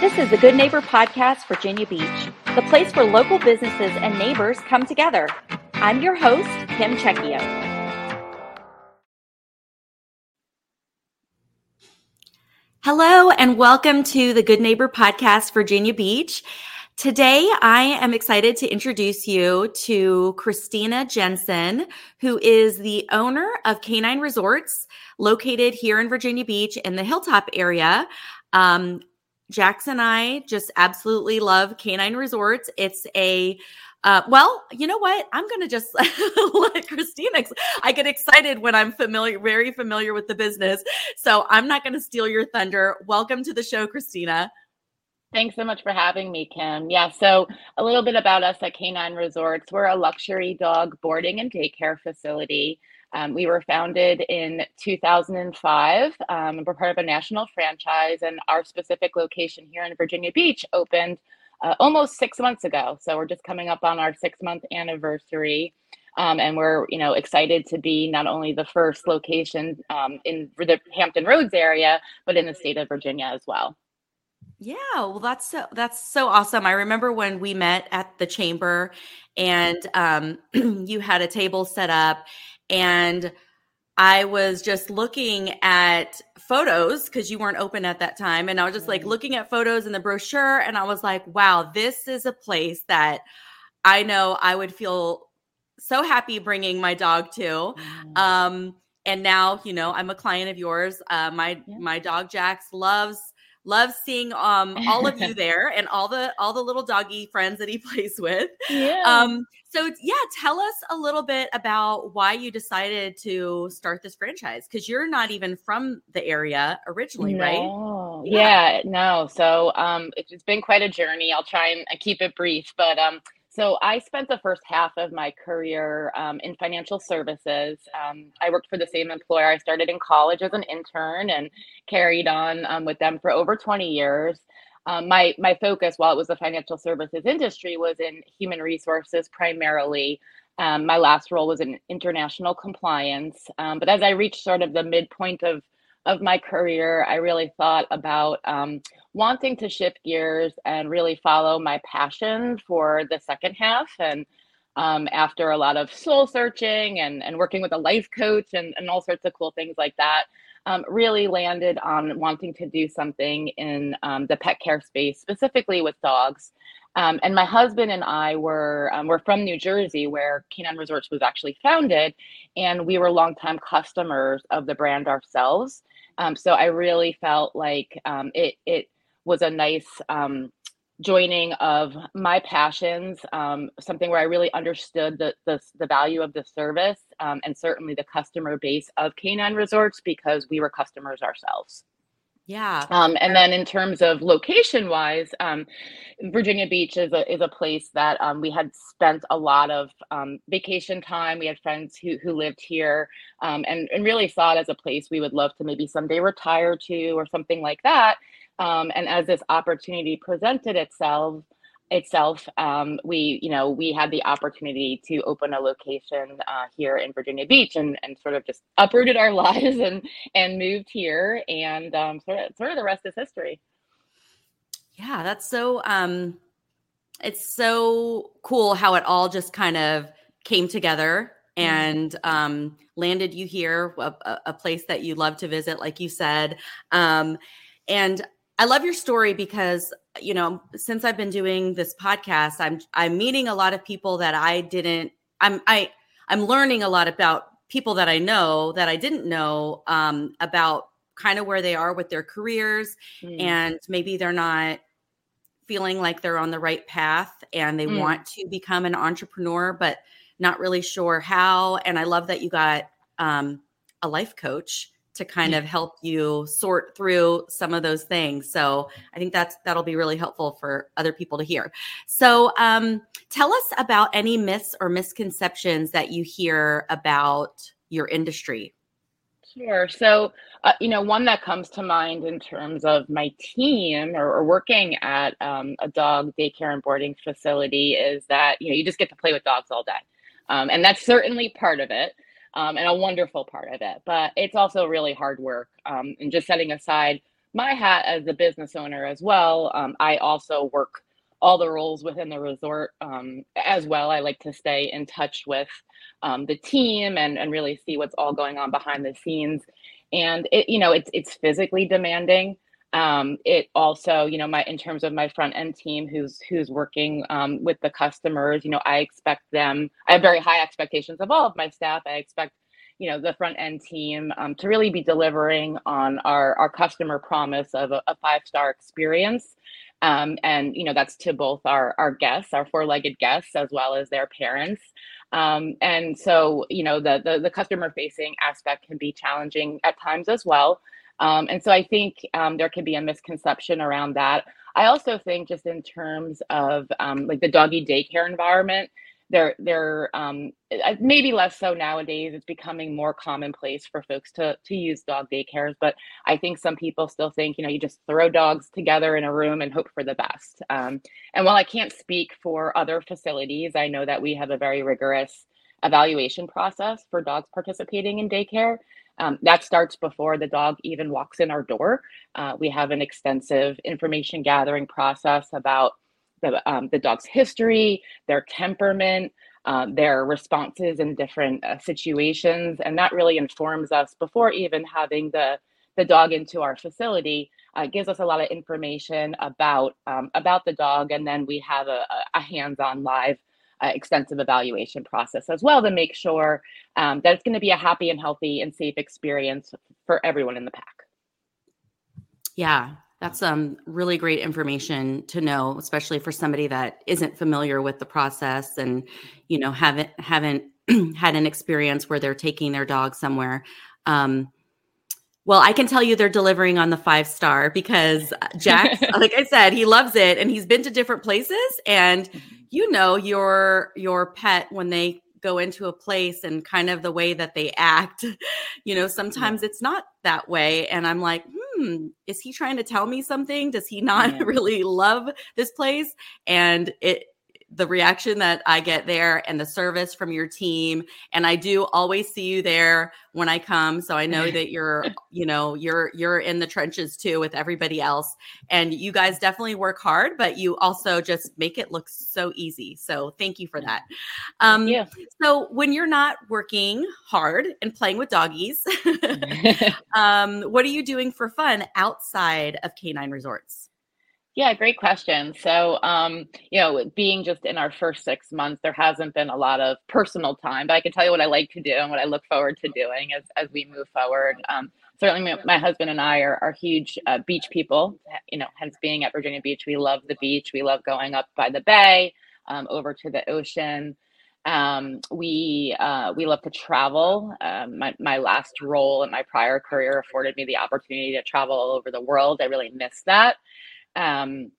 This is the Good Neighbor Podcast, Virginia Beach, the place where local businesses and neighbors come together. I'm your host, Kim Checchio. Hello, and welcome to the Good Neighbor Podcast, Virginia Beach. Today, I am excited to introduce you to Christina Jensen, who is the owner of K9 Resorts located here in Virginia Beach in the Hilltop area. Um, Jax and I just absolutely love K9 Resorts. It's a uh, well, you know what? I'm going to just let Christina. I get excited when I'm familiar, very familiar with the business. So I'm not going to steal your thunder. Welcome to the show, Christina. Thanks so much for having me, Kim. Yeah, so a little bit about us at K9 Resorts. We're a luxury dog boarding and daycare facility. Um, we were founded in 2005. Um, we're part of a national franchise, and our specific location here in Virginia Beach opened uh, almost six months ago. So we're just coming up on our six month anniversary. Um, and we're you know excited to be not only the first location um, in the Hampton Roads area, but in the state of Virginia as well. Yeah, well, that's so that's so awesome. I remember when we met at the chamber, and um, you had a table set up, and I was just looking at photos because you weren't open at that time. And I was just like looking at photos in the brochure. And I was like, wow, this is a place that I know I would feel so happy bringing my dog to. Mm-hmm. Um, and now, you know, I'm a client of yours. Uh, my yeah. my dog Jax loves Love seeing um all of you there and all the all the little doggy friends that he plays with. Yeah. Um so yeah, tell us a little bit about why you decided to start this franchise because you're not even from the area originally, no. right? Yeah. yeah, no. So um it's been quite a journey. I'll try and keep it brief, but um so I spent the first half of my career um, in financial services. Um, I worked for the same employer. I started in college as an intern and carried on um, with them for over 20 years. Um, my my focus, while it was the financial services industry, was in human resources primarily. Um, my last role was in international compliance. Um, but as I reached sort of the midpoint of of my career, I really thought about um, wanting to shift gears and really follow my passion for the second half. And um, after a lot of soul searching and, and working with a life coach and, and all sorts of cool things like that, um, really landed on wanting to do something in um, the pet care space, specifically with dogs. Um, and my husband and I were um, we're from New Jersey, where K9 Resorts was actually founded, and we were longtime customers of the brand ourselves. Um, so I really felt like um, it it was a nice um, joining of my passions, um, something where I really understood the the, the value of the service um, and certainly the customer base of K9 Resorts because we were customers ourselves. Yeah. Um, and then in terms of location wise, um, Virginia Beach is a is a place that um, we had spent a lot of um, vacation time. We had friends who who lived here, um, and and really saw it as a place we would love to maybe someday retire to or something like that. Um, and as this opportunity presented itself, itself, um, we, you know, we had the opportunity to open a location uh, here in Virginia Beach and, and sort of just uprooted our lives and and moved here, and um, sort of sort of the rest is history. Yeah, that's so. Um, it's so cool how it all just kind of came together mm-hmm. and um, landed you here, a, a, place that you love to visit, like you said. Um, and I love your story because you know since I've been doing this podcast, I'm I'm meeting a lot of people that I didn't. I'm I I'm learning a lot about people that I know that I didn't know um, about kind of where they are with their careers, mm. and maybe they're not feeling like they're on the right path and they mm. want to become an entrepreneur, but not really sure how. And I love that you got um, a life coach to kind of help you sort through some of those things. So I think that's that'll be really helpful for other people to hear. So um, tell us about any myths or misconceptions that you hear about your industry. Sure. So, uh, you know, one that comes to mind in terms of my team or, or working at um, a dog daycare and boarding facility is that, you know, you just get to play with dogs all day. Um, and that's certainly part of it um, and a wonderful part of it. But it's also really hard work. Um, and just setting aside my hat as a business owner as well, um, I also work all the roles within the resort um, as well. I like to stay in touch with um, the team and, and really see what's all going on behind the scenes. And it, you know, it's it's physically demanding. Um, it also, you know, my in terms of my front end team who's who's working um, with the customers, you know, I expect them. I have very high expectations of all of my staff. I expect you know the front end team um, to really be delivering on our our customer promise of a, a five star experience um, and you know that's to both our our guests our four legged guests as well as their parents um, and so you know the, the, the customer facing aspect can be challenging at times as well um, and so i think um, there can be a misconception around that i also think just in terms of um, like the doggy daycare environment they're they're um, maybe less so nowadays. It's becoming more commonplace for folks to to use dog daycares, but I think some people still think you know you just throw dogs together in a room and hope for the best. Um, and while I can't speak for other facilities, I know that we have a very rigorous evaluation process for dogs participating in daycare. Um, that starts before the dog even walks in our door. Uh, we have an extensive information gathering process about the, um, the dog's history, their temperament, um, their responses in different uh, situations, and that really informs us before even having the the dog into our facility. Uh, gives us a lot of information about um, about the dog, and then we have a, a hands-on live uh, extensive evaluation process as well to make sure um, that it's going to be a happy and healthy and safe experience for everyone in the pack. Yeah, that's um really great information to know, especially for somebody that isn't familiar with the process and you know haven't haven't had an experience where they're taking their dog somewhere. Um, well, I can tell you they're delivering on the five star because Jack, like I said, he loves it and he's been to different places. And mm-hmm. you know your your pet when they go into a place and kind of the way that they act, you know, sometimes yeah. it's not that way. And I'm like, hmm, is he trying to tell me something? Does he not yeah. really love this place? And it, the reaction that I get there and the service from your team. And I do always see you there when I come. So I know that you're, you know, you're you're in the trenches too with everybody else. And you guys definitely work hard, but you also just make it look so easy. So thank you for that. Um yeah. so when you're not working hard and playing with doggies, um, what are you doing for fun outside of K9 Resorts? Yeah, great question. So, um, you know, being just in our first six months, there hasn't been a lot of personal time, but I can tell you what I like to do and what I look forward to doing as, as we move forward. Um, certainly, my, my, husband and I are, are huge uh, beach people, you know, hence being at Virginia Beach. We love the beach. We love going up by the bay, um, over to the ocean. Um, we uh, we love to travel. Um, my my last role in my prior career afforded me the opportunity to travel all over the world. I really miss that. Um,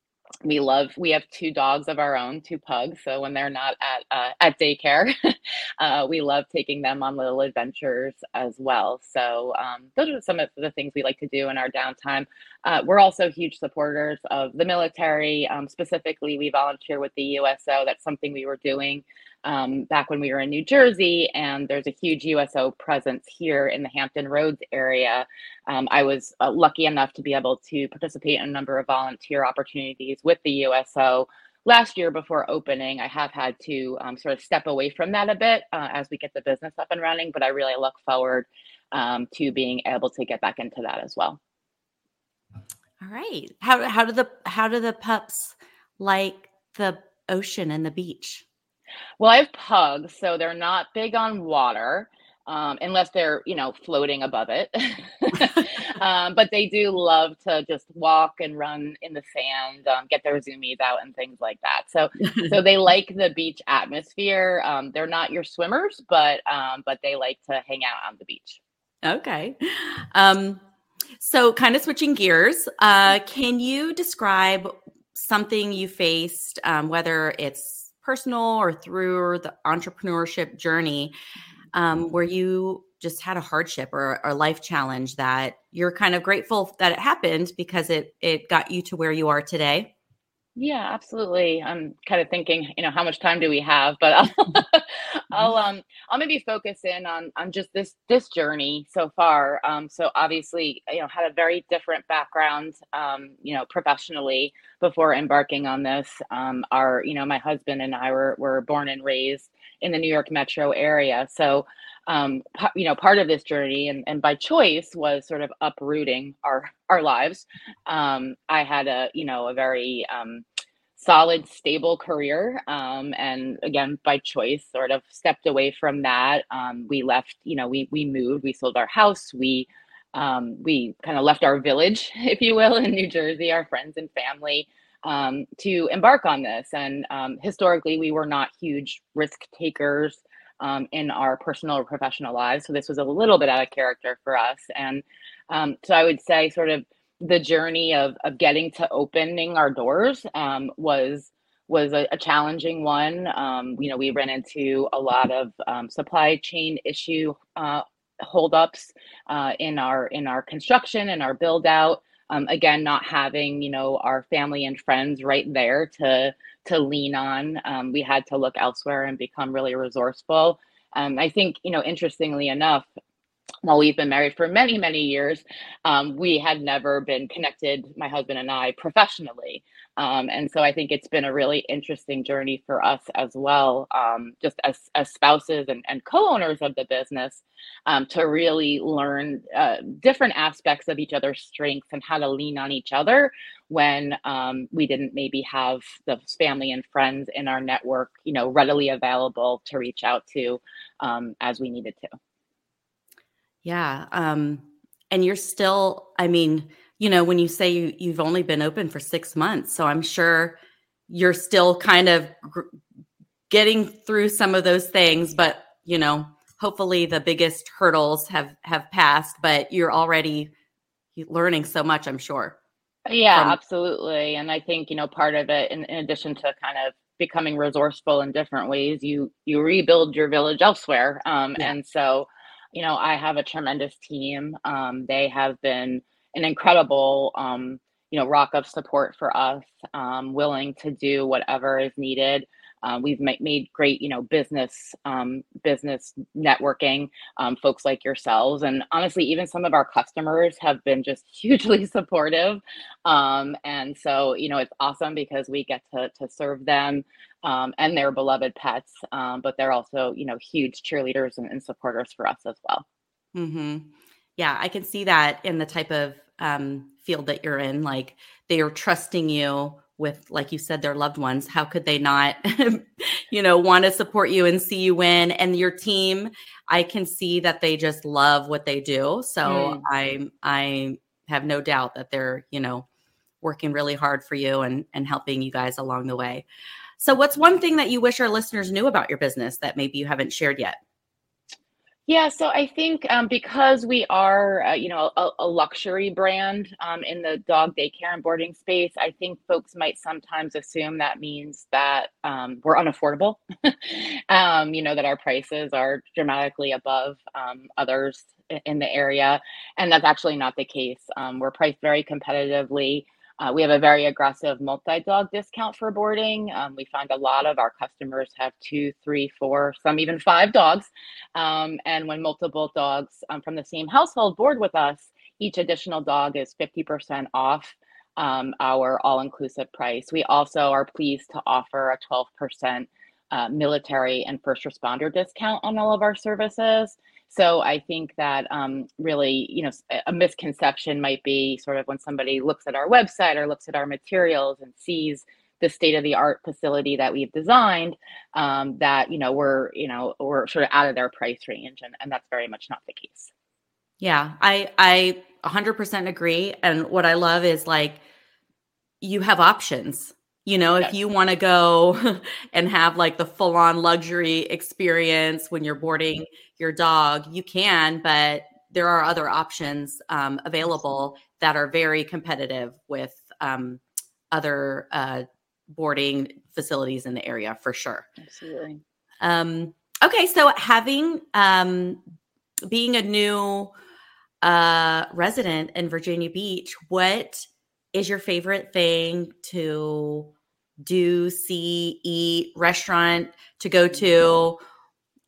we love we have two dogs of our own two pugs so when they're not at uh, at daycare uh, we love taking them on little adventures as well. So um, those are some of the things we like to do in our downtime. Uh, we're also huge supporters of the military. Um, specifically we volunteer with the USO that's something we were doing um, back when we were in New Jersey, and there's a huge USO presence here in the Hampton Roads area. Um, I was uh, lucky enough to be able to participate in a number of volunteer opportunities with the USO. Last year, before opening, I have had to um, sort of step away from that a bit uh, as we get the business up and running, but I really look forward um, to being able to get back into that as well. All right. How how do the how do the pups like the ocean and the beach? Well, I have pugs, so they're not big on water. Um, unless they're you know floating above it. Um, but they do love to just walk and run in the sand um, get their zoomies out and things like that. So so they like the beach atmosphere. Um, they're not your swimmers but um, but they like to hang out on the beach. Okay. Um, so kind of switching gears uh, can you describe something you faced whether it's personal or through the entrepreneurship journey um, where you just had a hardship or a life challenge that you're kind of grateful that it happened because it it got you to where you are today Yeah, absolutely. I'm kind of thinking, you know, how much time do we have? But I'll, I'll um I'll maybe focus in on on just this this journey so far. Um, so obviously, you know, had a very different background, um, you know, professionally before embarking on this. Um, our, you know, my husband and I were were born and raised in the New York metro area. So um, you know, part of this journey and, and by choice was sort of uprooting our our lives. Um, I had a you know a very um, solid, stable career, um, and again by choice, sort of stepped away from that. Um, we left, you know, we we moved, we sold our house, we um, we kind of left our village, if you will, in New Jersey, our friends and family. Um, to embark on this. And um, historically, we were not huge risk takers um, in our personal or professional lives. So this was a little bit out of character for us. And so I would say, sort of, the journey of of getting to opening our doors um, was was a, a challenging one. Um, you know, we ran into a lot of um, supply chain issue uh, holdups uh, in our in our construction and our build out. Um, again, not having you know our family and friends right there to to lean on. Um, we had to look elsewhere and become really resourceful. Um, I think, you know, interestingly enough, while we've been married for many, many years, um, we had never been connected, my husband and I, professionally. Um, and so I think it's been a really interesting journey for us as well, um, just as, as spouses and, and co owners of the business, um, to really learn uh, different aspects of each other's strengths and how to lean on each other when um, we didn't maybe have the family and friends in our network, you know, readily available to reach out to um, as we needed to. Yeah. Um, and you're still, I mean, you know, when you say you, you've only been open for six months, so I'm sure you're still kind of gr- getting through some of those things, but you know, hopefully the biggest hurdles have have passed. But you're already learning so much, I'm sure. Yeah, from- absolutely. And I think you know part of it, in, in addition to kind of becoming resourceful in different ways, you you rebuild your village elsewhere, um, yeah. and so you know, I have a tremendous team. Um, they have been an incredible, um, you know, rock of support for us, um, willing to do whatever is needed. Uh, we've ma- made great, you know, business um, business networking. Um, folks like yourselves, and honestly, even some of our customers have been just hugely supportive. Um, and so, you know, it's awesome because we get to to serve them um, and their beloved pets, um, but they're also, you know, huge cheerleaders and, and supporters for us as well. Mm-hmm. Yeah, I can see that in the type of um, field that you're in. Like they are trusting you with, like you said, their loved ones. How could they not, you know, want to support you and see you win? And your team, I can see that they just love what they do. So mm. I, I have no doubt that they're, you know, working really hard for you and and helping you guys along the way. So, what's one thing that you wish our listeners knew about your business that maybe you haven't shared yet? Yeah, so I think um, because we are, uh, you know, a, a luxury brand um, in the dog daycare and boarding space, I think folks might sometimes assume that means that um, we're unaffordable. Um, you know, that our prices are dramatically above um, others in the area, and that's actually not the case. Um, we're priced very competitively. Uh, we have a very aggressive multi-dog discount for boarding. Um, we find a lot of our customers have two, three, four, some even five dogs. Um, and when multiple dogs um, from the same household board with us, each additional dog is 50% off um, our all-inclusive price. We also are pleased to offer a 12% uh, military and first responder discount on all of our services. So I think that um, really, you know, a misconception might be sort of when somebody looks at our website or looks at our materials and sees the state of the art facility that we've designed um, that you know we're you know we're sort of out of their price range and, and that's very much not the case yeah i i 100% agree and what i love is like you have options you know, if you want to go and have like the full on luxury experience when you're boarding your dog, you can, but there are other options um, available that are very competitive with um, other uh, boarding facilities in the area for sure. Absolutely. Um, okay, so having um, being a new uh, resident in Virginia Beach, what is your favorite thing to do, see, eat, restaurant to go to?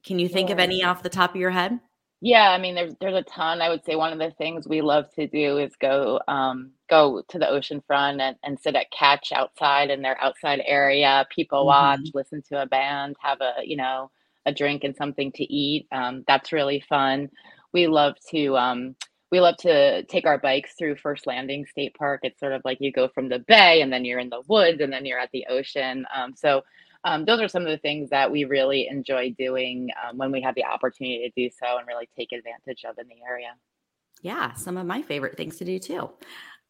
Can you think of any off the top of your head? Yeah, I mean, there's there's a ton. I would say one of the things we love to do is go um, go to the ocean front and, and sit at Catch outside in their outside area, people watch, hmm listen to a band, have a you know a drink and something to eat. Um, that's really fun. We love to um, we love to take our bikes through First Landing State Park. It's sort of like you go from the bay and then you're in the woods and then you're at the ocean. Um, so um, those are some of the things that we really enjoy doing um, when we have the opportunity to do so and really take advantage of in the area. Yeah, some of my favorite things to do too.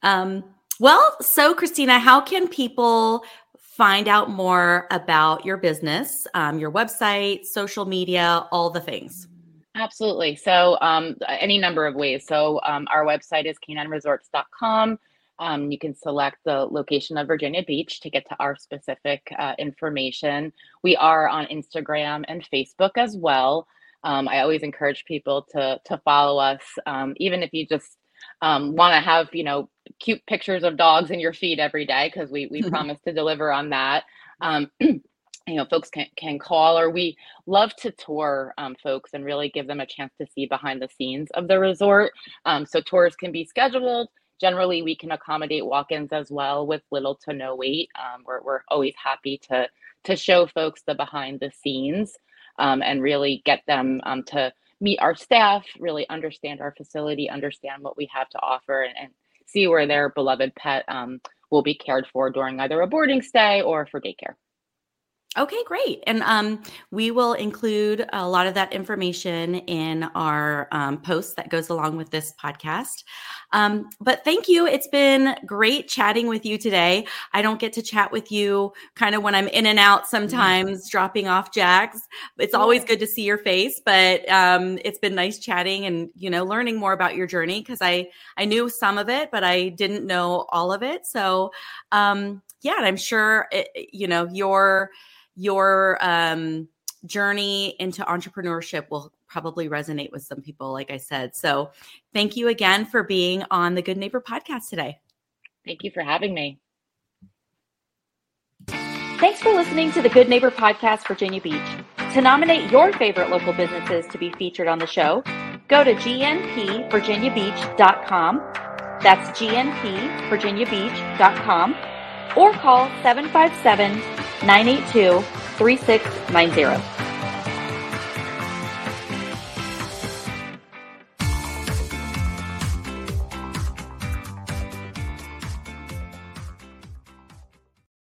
Um, well, so Christina, how can people find out more about your business, um, your website, social media, all the things? Absolutely. So, um, any number of ways. So, um, our website is k9resorts.com. Um, you can select the location of Virginia Beach to get to our specific uh, information. We are on Instagram and Facebook as well. Um, I always encourage people to to follow us, um, even if you just um, want to have you know cute pictures of dogs in your feed every day, because we we promise to deliver on that. You know folks can, can call or we love to tour um, folks and really give them a chance to see behind the scenes of the resort um, so tours can be scheduled. Generally we can accommodate walk-ins as well with little to no wait um, we're, we're always happy to to show folks the behind the scenes um, and really get them um, to meet our staff really understand our facility understand what we have to offer and, and see where their beloved pet um, will be cared for during either a boarding stay or for daycare Okay, great. And um, we will include a lot of that information in our um, post that goes along with this podcast. Um, but thank you. It's been great chatting with you today. I don't get to chat with you kind of when I'm in and out sometimes, mm-hmm. dropping off Jax. It's always good to see your face, but um, it's been nice chatting and you know learning more about your journey because I I knew some of it, but I didn't know all of it. So um, yeah, and I'm sure it, you know your your um, journey into entrepreneurship will probably resonate with some people, like I said. So, thank you again for being on the Good Neighbor podcast today. Thank you for having me. Thanks for listening to the Good Neighbor Podcast, Virginia Beach. To nominate your favorite local businesses to be featured on the show, go to gnpvirginiabeach.com. That's gnpvirginiabeach.com or call 757 982 3690.